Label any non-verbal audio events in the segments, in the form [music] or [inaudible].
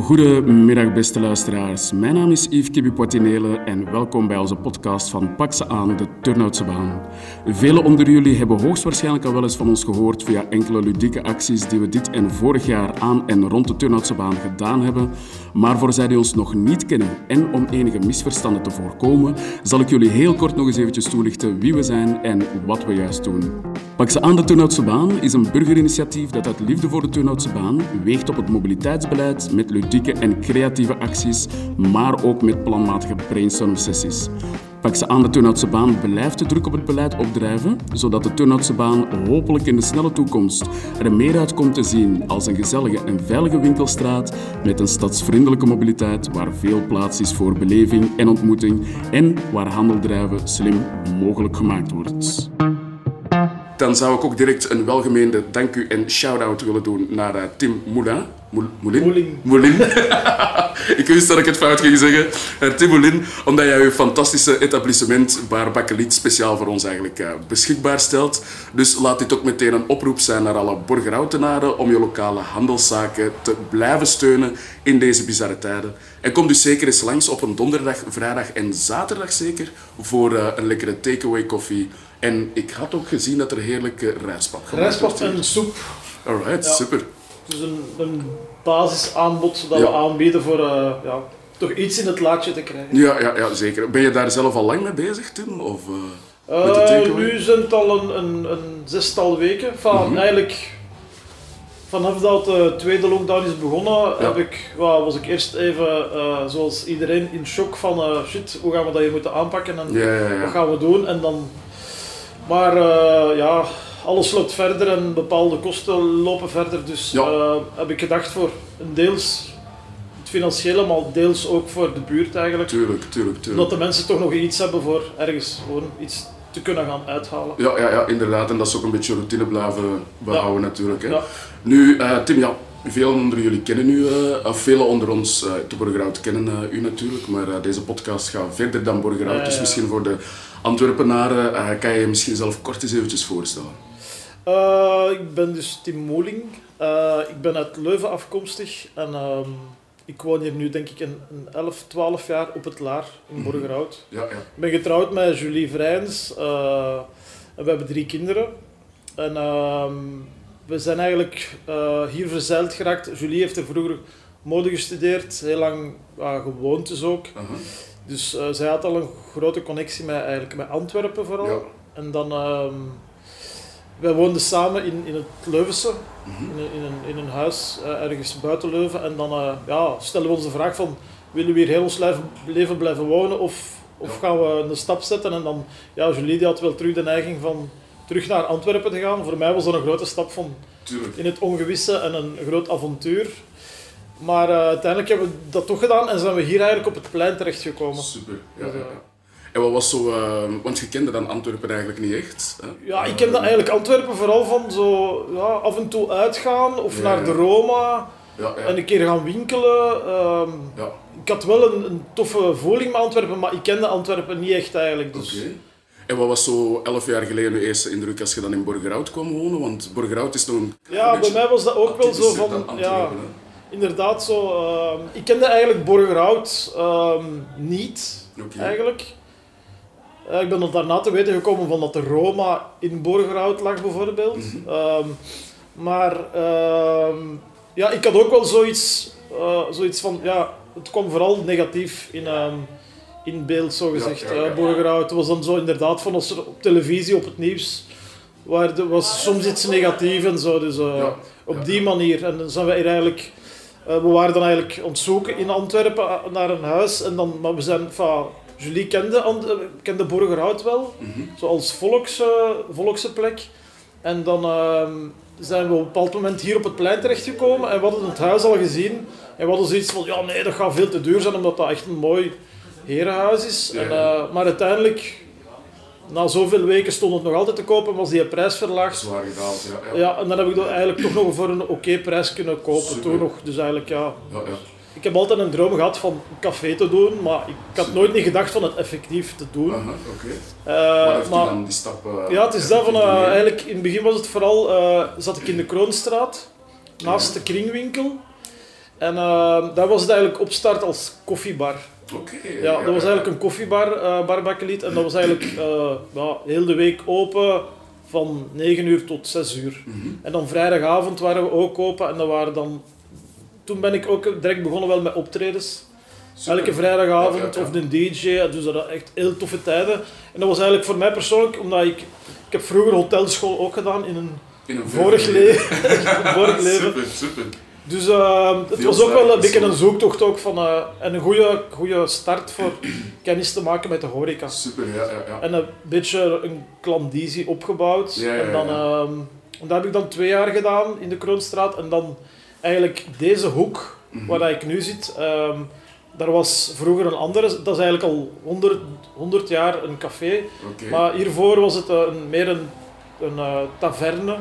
Goedemiddag beste luisteraars. Mijn naam is Yves Kibi en welkom bij onze podcast van Pak ze aan, de Turnhoutse baan. Velen onder jullie hebben hoogstwaarschijnlijk al wel eens van ons gehoord via enkele ludieke acties die we dit en vorig jaar aan en rond de Turnhoutse baan gedaan hebben. Maar voor zij die ons nog niet kennen en om enige misverstanden te voorkomen, zal ik jullie heel kort nog eens eventjes toelichten wie we zijn en wat we juist doen. Pak ze aan de Turnhoutse baan is een burgerinitiatief dat uit liefde voor de Turnhoutse baan weegt op het mobiliteitsbeleid met ludieke en creatieve acties, maar ook met planmatige brainstorm sessies. Pak ze aan de Turnhoutse baan blijft de druk op het beleid opdrijven, zodat de Turnhoutse baan hopelijk in de snelle toekomst er meer uit komt te zien als een gezellige en veilige winkelstraat met een stadsvriendelijke mobiliteit waar veel plaats is voor beleving en ontmoeting en waar handeldrijven slim mogelijk gemaakt wordt dan zou ik ook direct een welgemeende dank u en shout-out willen doen naar uh, Tim Moulin. Moulin? Moulin. Moulin. [laughs] [laughs] ik wist dat ik het fout ging zeggen. Uh, Tim Moulin, omdat jij je fantastische etablissement Bar Bakkeliet speciaal voor ons eigenlijk uh, beschikbaar stelt. Dus laat dit ook meteen een oproep zijn naar alle Borgerhoutenaren om je lokale handelszaken te blijven steunen in deze bizarre tijden. En kom dus zeker eens langs op een donderdag, vrijdag en zaterdag zeker voor een lekkere takeaway koffie en ik had ook gezien dat er heerlijke rijstpap Rijstpap en soep. Alright, super. Dus een, een basisaanbod dat we aanbieden voor uh, ja, toch iets in het laadje te krijgen. Ja, ja, ja, zeker. Ben je daar zelf al lang mee bezig, Tim? Of, uh, nu zijn het al een, een, een zestal weken. Van, mhm. Eigenlijk vanaf dat de tweede lockdown is begonnen, heb ik, well, was ik eerst even, uh, zoals iedereen, in shock van uh, shit, hoe gaan we dat hier moeten aanpakken en ja, wat gaan we doen? En dan maar uh, ja, alles loopt verder en bepaalde kosten lopen verder. Dus uh, heb ik gedacht voor een deels het financiële, maar deels ook voor de buurt eigenlijk. Tuurlijk, tuurlijk, tuurlijk. Dat de mensen toch nog iets hebben voor ergens gewoon iets te kunnen gaan uithalen. Ja, ja, ja inderdaad. En dat is ook een beetje routine blijven behouden natuurlijk. Hè. Nu, uh, Tim, ja, Velen onder jullie kennen u, uh, of velen onder ons uh, te Borgerhout kennen uh, u natuurlijk, maar deze podcast gaat verder dan Borgerhout. Dus misschien voor de Antwerpenaren, kan je je misschien zelf kort eens eventjes voorstellen? Uh, ik ben dus Tim Moling. Uh, ik ben uit Leuven afkomstig en ehm, ik woon hier nu denk ik een, een 11, 12 jaar op het Laar in mhm. Borgerhout. Ja, ja. Ik ben getrouwd met Julie Vrijns en we hebben drie kinderen. En ehm, we zijn eigenlijk hier verzeild geraakt. Julie heeft er vroeger mode gestudeerd, heel lang gewoond dus ook. -huh. Dus zij had al een grote connectie met, eigenlijk met Antwerpen vooral. En dan, uh, wij woonden samen in, in het Leuvense, mhm. in, in, een, in een huis uh, ergens buiten Leuven. En dan uh, ja, stellen we ons de vraag van, willen we hier heel ons leven blijven wonen of, of gaan we een stap zetten? En dan, ja, Julie die had wel terug de neiging van terug naar Antwerpen te gaan. Voor mij was dat een grote stap van Tuurlijk. in het ongewisse en een groot avontuur. Maar uh, uiteindelijk hebben we dat toch gedaan en zijn we hier eigenlijk op het plein terechtgekomen. Super, ja. Dus, en wat was zo, uh, want je kende dan Antwerpen eigenlijk niet echt? Hè? Ja, ik kende eigenlijk Antwerpen vooral van zo ja, af en toe uitgaan of ja, naar de Roma en een keer gaan winkelen. Um, ik had wel een, een, toffe voeling met Antwerpen, maar ik kende Antwerpen niet echt eigenlijk. Dus. Okay. En wat was zo elf jaar geleden je eerste indruk als je dan in Borgerhout kwam wonen? Want Borgerhout is nog een Ja, bij mij was dat ook wel zo van... Ja, inderdaad zo. Ik kende eigenlijk Borgerhout niet, okay. eigenlijk. Uh, ik ben er daarna te weten gekomen van dat de Roma in Borgerhout lag, bijvoorbeeld. Mm -hmm. maar ehm, ja, ik had ook wel zoiets, uh, zoiets van, ja, het kwam vooral negatief in, ehm, in beeld, zo gezegd. Ja, ja, ja. Borgerhout was dan zo inderdaad van als er op televisie, op het nieuws, waar er was soms iets negatiefs en zo. Dus op die manier. En dan zijn we hier eigenlijk uh, we waren dan eigenlijk aan het zoeken in Antwerpen eh, naar een huis. En dan, maar we zijn, van, Julie kende, uh, kende Borgerhout wel, mm -hmm. zoals volks, volkse plek. En dan ehm, zijn we op een bepaald moment hier op het plein terechtgekomen en we hadden het huis al gezien. En we hadden zoiets van, ja nee, dat gaat veel te duur zijn omdat dat echt een mooi herenhuis is. Ja. En, maar uiteindelijk na zoveel weken stond het nog altijd te kopen, was die prijs verlaagd. Zwaar gedaald, ja, ja. ja. en dan heb ik dat eigenlijk toch nog voor een oké okay prijs kunnen kopen. Toen nog. Dus eigenlijk ja. ja, ja. Ik heb altijd een droom gehad van een café te doen, maar ik had nooit niet gedacht van het effectief te doen. Uh -huh, okay. uh, maar dan die stap, uh, ja, het is dat van, uh, eigenlijk in het begin was het vooral, zat ik in de Kroonstraat, naast de kringwinkel. En dat was het eigenlijk opstart als koffiebar. Oké. Ja, dat was eigenlijk een koffiebar, uh. En dat was eigenlijk ja, heel de week open van 9 uur tot 6 uur. Mhm. En dan vrijdagavond waren we ook open. En dat waren dan... Toen ben ik ook direct begonnen wel met optredens. Super. Elke vrijdagavond Ja, ja, ja. of een DJ, dus dat echt heel toffe tijden. En dat was eigenlijk voor mij persoonlijk, omdat ik, ik heb vroeger hotelschool ook gedaan in een In een vorig, leven. [laughs] vorig [laughs] leven. Super, super. Dus eh, het Veel was ook wel een beetje een zoektocht ook van, eh, en een goede, goede start voor [clears throat] kennis te maken met de horeca. Super, ja, ja, ja. En een beetje een klandizie opgebouwd. Ja, ja, En dan, ehm, en dat heb ik dan twee jaar gedaan in de Kroonstraat. En dan eigenlijk deze hoek Mhm. waar ik nu zit, ehm, daar was vroeger een andere. Dat is eigenlijk al 100, 100 jaar een café. Maar hiervoor was het eh, een, meer een, een eh, taverne.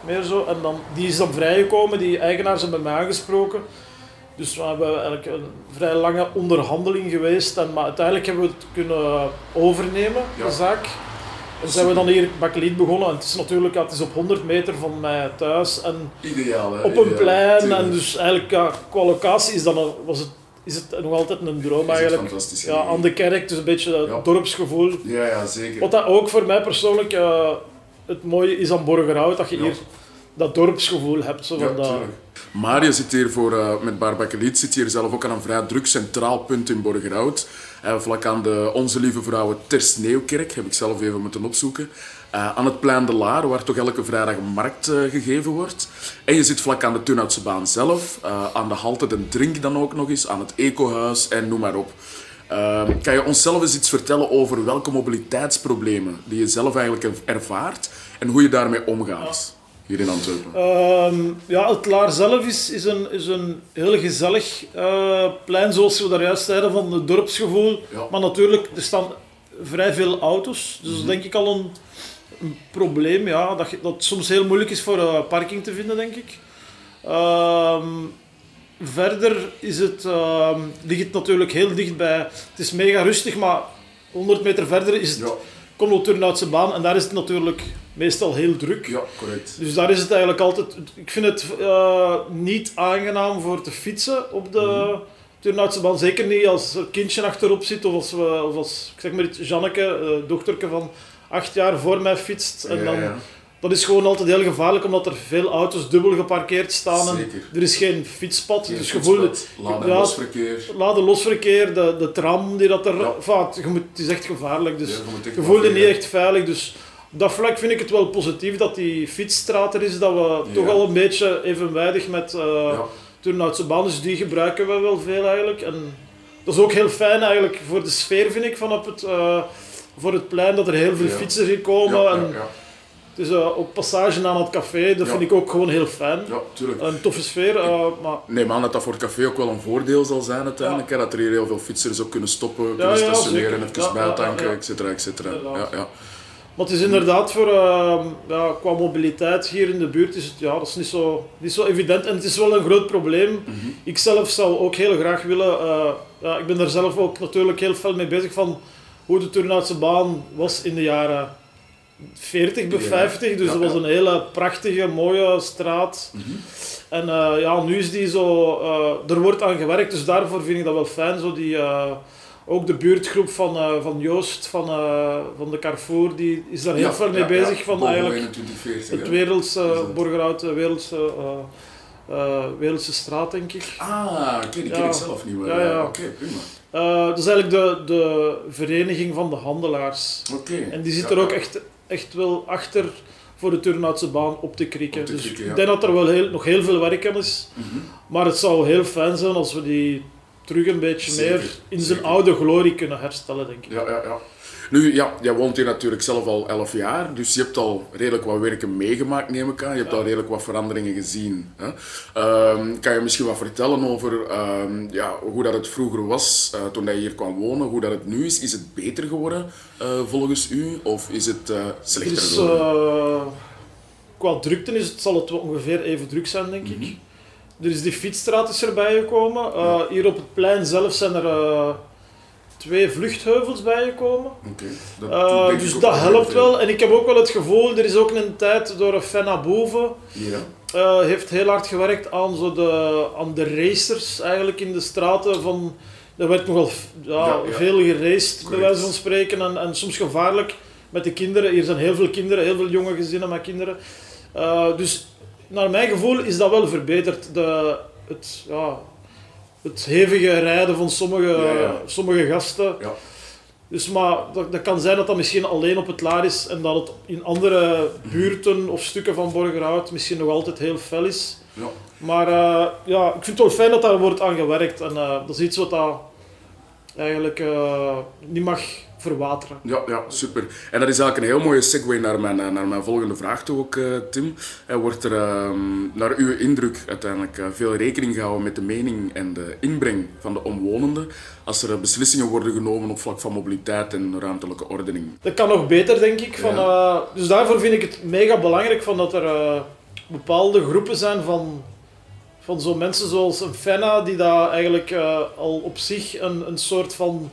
Meer zo. En dan, die is dan vrijgekomen, die eigenaars hebben mij aangesproken. Dus we hebben eigenlijk een vrij lange onderhandeling geweest. En, maar uiteindelijk hebben we het kunnen overnemen, Ja. de zaak. En zijn we dan hier Bakkeliet begonnen. En het is natuurlijk het is op 100 meter van mij thuis. En Ideaal, hè? op een Ideaal, plein. tuurlijk. En dus eigenlijk ja, qua locatie is, dan, een- was het, is het nog altijd een droom eigenlijk. fantastisch Ja, aan de kerk, dus een beetje het Ja. dorpsgevoel. Ja, ja, zeker. Wat dat ook voor mij persoonlijk eh, het mooie is aan Borgerhout, dat je Ja. hier dat dorpsgevoel hebt. Zo van dat. Maar je zit hier voor, eh, met Bar Bakkeliet, zit hier zelf ook aan een vrij druk centraal punt in Borgerhout. Eh, vlak aan de Onze Lieve Vrouwen Ter Sneeuwkerk, heb ik zelf even moeten opzoeken. Eh, aan het plein de Laar, waar toch elke vrijdag een markt gegeven wordt. En je zit vlak aan de Turnhoutse baan zelf, aan de Halte den Drink dan ook nog eens, aan het Ecohuis en noem maar op. Eh, kan je ons zelf eens iets vertellen over welke mobiliteitsproblemen die je zelf eigenlijk ervaart en hoe je daarmee omgaat hier in Antwerpen? Ehm, ja, het Laar zelf is, is, een, is een heel gezellig eh, plein, zoals we daar juist zeiden, van het dorpsgevoel. Ja. Maar natuurlijk, er staan vrij veel auto's, dus dat is denk ik al een, een probleem, ja, dat, dat soms heel moeilijk is voor eh, parking te vinden, denk ik. Ehm, verder is het, ehm, ligt het natuurlijk heel dicht bij, het is mega rustig, maar 100 meter verder is het Ja, Turnhoutse baan en daar is het natuurlijk meestal heel druk. ja, correct. Dus daar is het eigenlijk altijd. Ik vind het eh, niet aangenaam voor te fietsen op de Mhm. Turnhoutse baan. Zeker niet als er een kindje achterop zit of als, we, of als ik zeg maar Janneke, eh, dochterke van acht jaar, voor mij fietst. En Ja, dan, ja. Dat is gewoon altijd heel gevaarlijk omdat er veel auto's dubbel geparkeerd staan. En er is geen fietspad. Geen dus en ja, losverkeer. Laden losverkeer, de, de tram die dat er. Ja. Je moet, het is echt gevaarlijk. Dus je je voelt je niet echt veilig. Dus dat vlak vind ik het wel positief dat die fietsstraat er is. Dat we Ja. toch al een beetje evenwijdig met Ja, Turnhoutse baan. Dus die gebruiken we wel veel eigenlijk. En dat is ook heel fijn eigenlijk voor de sfeer vind ik van op het, eh, voor het plein dat er heel veel Ja. fietsers hier komen. ja, en ja, ja. Het is eh, ook passage aan het café, dat Ja. vind ik ook gewoon heel fijn. Ja, tuurlijk. Een toffe sfeer, eh, maar Neem aan dat dat voor het café ook wel een voordeel zal zijn uiteindelijk. hè, Dat er hier heel veel fietsers ook kunnen stoppen, kunnen ja, stationeren, even Ja, ja, bijtanken, ja, ja. et cetera, et cetera. Ja, ja. Maar het is inderdaad voor, ehm, ja, qua mobiliteit hier in de buurt is het, ja, dat is niet zo, niet zo evident. En het is wel een groot probleem. Mhm. Ik zelf zou ook heel graag willen, eh, ja, ik ben daar zelf ook natuurlijk heel fel mee bezig van hoe de Turnhoutse baan was in de jaren 40 bij Ja. 50. Dus dat was een hele prachtige, mooie straat. Mhm. En eh, ja, nu is die zo, eh, er wordt aan gewerkt, dus daarvoor vind ik dat wel fijn. Zo die, ook de buurtgroep van, eh, van Joost, van, eh, van de Carrefour, die is daar heel Ja, veel mee ja, bezig. ja. van eigenlijk 2140, het wereldse, Borgerhout, de wereldse, eh, eh, wereldse straat, denk ik. Ah, oké, die ken Ja. ik zelf niet meer. Ja, ja. Oké, prima. Eh, dat is eigenlijk de, de vereniging van de handelaars. En die zit Ja, er ook ja. echt, echt wel achter voor de Turnhoutse baan op te. Op te dus krieken, ik ja. denk dat er wel heel, nog heel veel werk aan is. Mhm. Maar het zou heel fijn zijn als we die terug een beetje Zeker, meer in zijn zeker. oude glorie kunnen herstellen, denk ik. Ja, ja, ja. Nu, ja, jij woont hier natuurlijk zelf al 11 jaar, dus je hebt al redelijk wat werken meegemaakt, neem ik aan. Je hebt al redelijk wat veranderingen gezien. Hè? Ehm, kan je misschien wat vertellen over ehm, ja, hoe dat het vroeger was eh, toen je hier kwam wonen, hoe dat het nu is? Is het beter geworden eh, volgens u, of is het eh, slechter geworden? qua drukte is het, zal het ongeveer even druk zijn, denk ik. Er is die fietsstraat is erbij gekomen. Eh, Hier op het plein zelf zijn er eh, twee vluchtheuvels bijgekomen. Oké, dat Eh, dus dat helpt wel. En ik heb ook wel het gevoel, er is ook een tijd door een fan naar boven. Ja. heeft heel hard gewerkt aan, zo de, aan de racers eigenlijk in de straten van... Er werd nogal ja, Ja, ja. veel geraced, bij wijze van spreken. En, en soms gevaarlijk met de kinderen. Hier zijn heel veel kinderen, heel veel jonge gezinnen met kinderen. Dus naar mijn gevoel is dat wel verbeterd. De, het, ja, het hevige rijden van sommige, Ja, ja. sommige gasten. Ja. Dus maar dat, dat kan zijn dat dat misschien alleen op het laar is en dat het in andere buurten of stukken van Borgerhout misschien nog altijd heel fel is. Ja. Maar eh, ja, ik vind het wel fijn dat daar wordt aan gewerkt en eh, dat is iets wat dat eigenlijk eh, niet mag verwateren. Ja, ja, super. En dat is eigenlijk een heel mooie segue naar mijn, eh, naar mijn volgende vraag toe ook, eh, Tim. Eh, wordt er ehm, naar uw indruk uiteindelijk veel rekening gehouden met de mening en de inbreng van de omwonenden als er beslissingen worden genomen op vlak van mobiliteit en ruimtelijke ordening? Dat kan nog beter, denk ik. Van, dus daarvoor vind ik het mega belangrijk van dat er bepaalde groepen zijn van, van zo mensen zoals een Fenna, die daar eigenlijk al op zich een, een soort van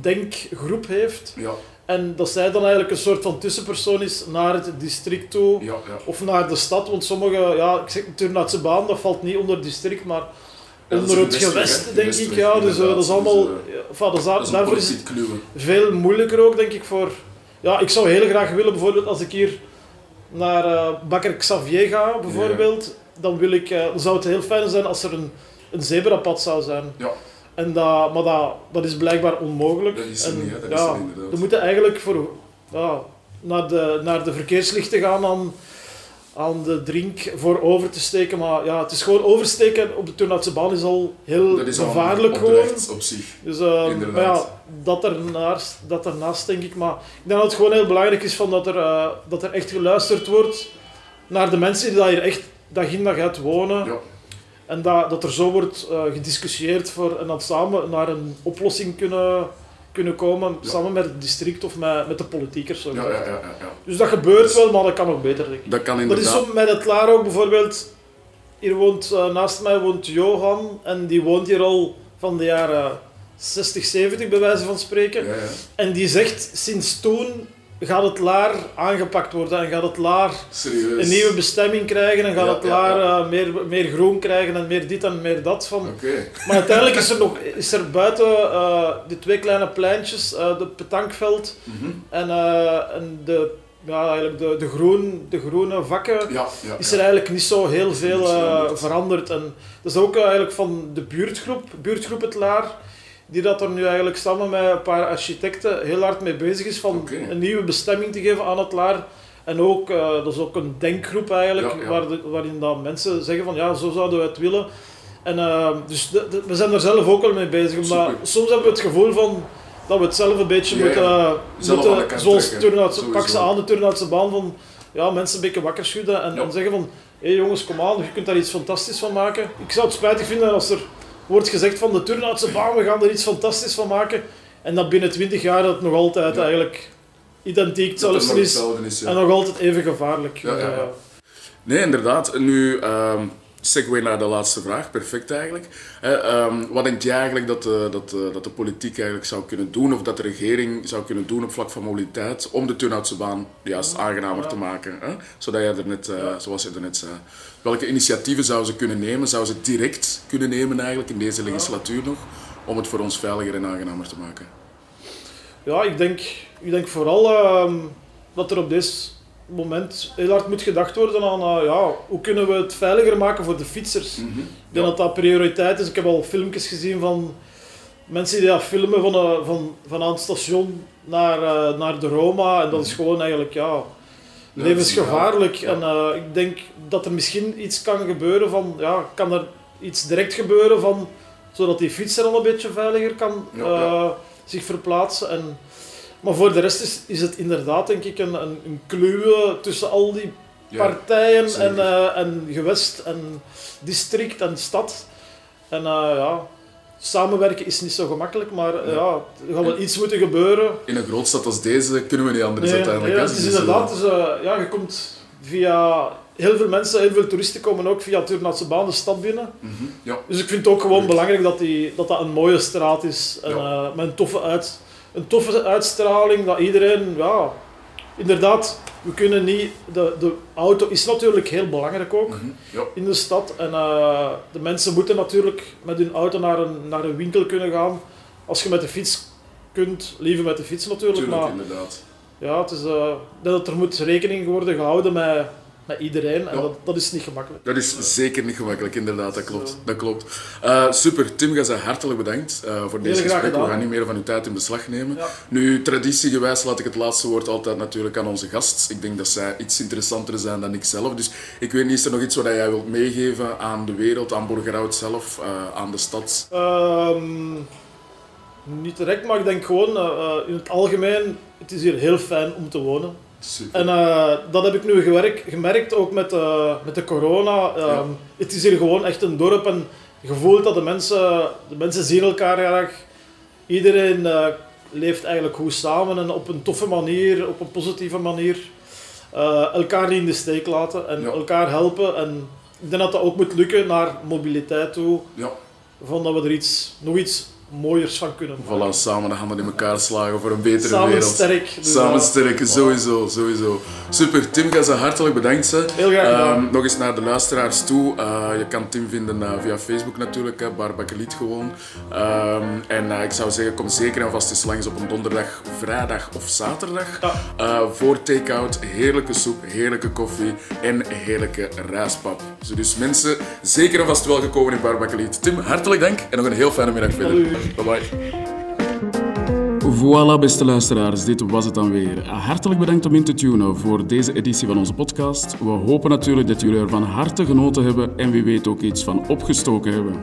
denkgroep heeft. Ja, En dat zij dan eigenlijk een soort van tussenpersoon is naar het district toe. ja. Of naar de stad, want sommige, ja, ik zeg Turnhoutse baan, dat valt niet onder district, maar onder het westweg, gewest, denk Westweg, ik. Ja, dus eh, dat is allemaal, Dus, ja, enfin, dat is daar- Dat is een daarvoor is het veel moeilijker ook, denk ik, voor... Ja, ik zou heel graag willen, bijvoorbeeld, als ik hier naar eh Bakker Xavier ga, bijvoorbeeld, dan, wil ik, dan zou het heel fijn zijn als er een, een zebrapad zou zijn. Ja. En dat, maar dat, dat is blijkbaar onmogelijk. Dat is er en, niet. Dat is er inderdaad. we moeten eigenlijk voor, ja, naar, de, naar de verkeerslichten gaan aan, aan de drink voor over te steken. Maar ja, het is gewoon oversteken op de Turnhoutse baan is al heel Dat is gevaarlijk gewoon. op zich. Dus eh, maar ja, dat ernaast, dat ernaast denk ik. Maar ik denk dat het gewoon heel belangrijk is van dat, er, eh, dat er echt geluisterd wordt naar de mensen die daar hier echt dag in dag uit wonen. Ja. En dat, dat er zo wordt eh, gediscussieerd voor, en dat samen naar een oplossing kunnen, kunnen komen. Ja. Samen met het district of met, met de politiekers. Zo Ja, ja, ja, ja, ja. Dus dat gebeurt Dus- wel, maar dat kan nog beter denk ik. Dat kan Dat inderdaad. is zo met het Laar ook bijvoorbeeld. Hier woont, eh, naast mij woont Johan en die woont hier al van de jaren 60, 70 bij wijze van spreken. Ja, ja. En die zegt sinds toen gaat het Laar aangepakt worden en gaat het Laar Serieus. een nieuwe bestemming krijgen en gaat Ja, het Laar ja. eh, meer, meer groen krijgen en meer dit en meer dat. Van. Maar uiteindelijk is er nog is er buiten eh, de twee kleine pleintjes, eh de petankveld Mhm. en, en de, ja, eigenlijk de, de, groen, de groene vakken is er eigenlijk niet zo heel veel veranderd. En dat is ook eigenlijk van de buurtgroep, buurtgroep Het Laar, die dat er nu eigenlijk samen met een paar architecten heel hard mee bezig is van een nieuwe bestemming te geven aan Het Laar. En ook, eh, dat is ook een denkgroep eigenlijk, Ja, ja. Waar de- waarin dat mensen zeggen van ja, zo zouden we het willen. En eh, dus de- de- we zijn er zelf ook wel mee bezig, Super. soms hebben we het gevoel van dat we het zelf een beetje Ja, moeten, de moeten zoals pak ze aan de Turnhoutse baan van ja, mensen een beetje wakker schudden en zeggen van hé hey jongens, kom aan, je kunt daar iets fantastisch van maken. Ik zou het spijtig vinden als er wordt gezegd van de Turnhoutse baan, we gaan er iets fantastisch van maken. En dat binnen 20 jaar dat nog altijd Ja. eigenlijk identiek zelfs is. hetzelfde is, ja. En nog altijd even gevaarlijk. Ja. Eh, Nee, inderdaad. Nu, ehm segue naar de laatste vraag. Perfect eigenlijk. Ehm, wat denk jij eigenlijk dat de, dat, de, dat de politiek eigenlijk zou kunnen doen, of dat de regering zou kunnen doen op vlak van mobiliteit, om de Turnhoutse baan juist aangenamer te maken? Hè? Zodat jij er net, eh, zoals je er net zei. Welke initiatieven zouden ze kunnen nemen? Zouden ze direct kunnen nemen eigenlijk in deze legislatuur nog, om het voor ons veiliger en aangenamer te maken? Ja, ik denk, ik denk vooral ehm, dat er op dit moment heel hard moet gedacht worden aan eh, ja, hoe kunnen we het veiliger maken voor de fietsers. Mhm. Ik denk dat dat prioriteit is. Ik heb al filmpjes gezien van mensen die dat filmen van, eh, van, van aan het station naar, eh, naar de Roma. En dat is gewoon eigenlijk ja, levensgevaarlijk. ja. En ik denk dat er misschien iets kan gebeuren van, ja, kan er iets direct gebeuren van, zodat die fietser al een beetje veiliger kan zich verplaatsen. En, maar voor de rest is, is het inderdaad denk ik een, een, een kluwe tussen al die Ja. partijen en, eh, en gewest en district en stad. En eh, ja, samenwerken is niet zo gemakkelijk, maar eh, Ja. ja, er gaat wel iets moeten gebeuren. In een grootstad als deze kunnen we niet anders Nee, uiteindelijk. nee, hè. het is Dus, inderdaad, dus, ja, je komt via heel veel mensen, heel veel toeristen komen ook via Turnhoutse baan de stad binnen. mhm, Ja, Dus ik vind het ook gewoon belangrijk dat, die, dat dat een mooie straat is. En, Ja. met een toffe, uit, een toffe uitstraling, dat iedereen ja, inderdaad, we kunnen niet... De, de auto is natuurlijk heel belangrijk ook Mhm. Ja. in de stad. En eh, de mensen moeten natuurlijk met hun auto naar een, naar een winkel kunnen gaan. Als je met de fiets kunt, liever met de fiets natuurlijk. Tuurlijk, maar inderdaad. ja, het is, eh, dat er moet rekening worden gehouden met, met iedereen. En Ja. dat, dat is niet gemakkelijk. Dat is zeker niet gemakkelijk, inderdaad, dat klopt. Dat klopt. Eh, super, Tim Gaza, hartelijk bedankt eh, voor deze gesprek. We gaan niet meer van uw tijd in beslag nemen. Ja. Nu, traditiegewijs laat ik het laatste woord altijd natuurlijk aan onze gast. Ik denk dat zij iets interessanter zijn dan ik zelf. Dus ik weet niet, is er nog iets wat jij wilt meegeven aan de wereld, aan Borgerhout zelf, eh, aan de stad? Ehm, niet direct, maar ik denk gewoon in het algemeen, het is hier heel fijn om te wonen. Super. En eh, dat heb ik nu gewerkt, gemerkt ook met, eh, met de corona. Ehm, Ja. Het is hier gewoon echt een dorp en je voelt dat de mensen, de mensen zien elkaar graag. Iedereen eh, leeft eigenlijk goed samen en op een toffe manier, op een positieve manier. Elkaar niet in de steek laten en Ja. elkaar helpen. En ik denk dat dat ook moet lukken naar mobiliteit toe. Ja, Van dat we er iets, nog iets mooiers van kunnen maken. voilà, samen de handen in elkaar slagen voor een betere Samen wereld. sterk. Dus, Samen eh, sterk, sowieso, sowieso. Super, Tim Gaza, hartelijk bedankt. Hè. Heel graag. Ehm, nog eens naar de luisteraars toe. Eh, je kan Tim vinden eh, via Facebook natuurlijk, hè, Barbakeliet gewoon. Ehm, en eh, ik zou zeggen, kom zeker en vast eens langs op een donderdag, vrijdag of zaterdag. Ja. Voor take-out, heerlijke soep, heerlijke koffie en heerlijke rijstpap. Dus mensen, zeker en vast welgekomen in Barbakeliet. Tim, hartelijk dank en nog een heel fijne middag verder. Salut. Bye bye. Voilà, beste luisteraars, dit was het dan weer. Hartelijk bedankt om in te tunen voor deze editie van onze podcast. We hopen natuurlijk dat jullie er van harte genoten hebben en wie weet ook iets van opgestoken hebben.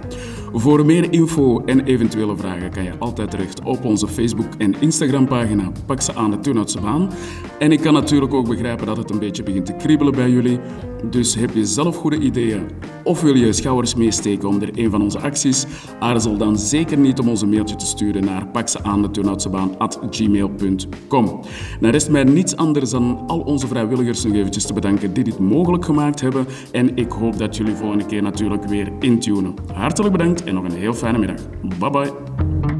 Voor meer info en eventuele vragen kan je altijd terecht op onze Facebook- en Instagram-pagina Pak ze aan de Turnhoutse baan. En ik kan natuurlijk ook begrijpen dat het een beetje begint te kriebelen bij jullie. Dus heb je zelf goede ideeën of wil je schouwers meesteken onder een van onze acties? Aarzel dan zeker niet om ons een mailtje te sturen naar pakseaandeturnhoutsebaan.gmail.com. Dan mij niets anders dan al onze vrijwilligers nog eventjes te bedanken die dit mogelijk gemaakt hebben. En ik hoop dat jullie volgende keer natuurlijk weer intunen. Hartelijk bedankt en nog een heel fijne middag. Bye bye.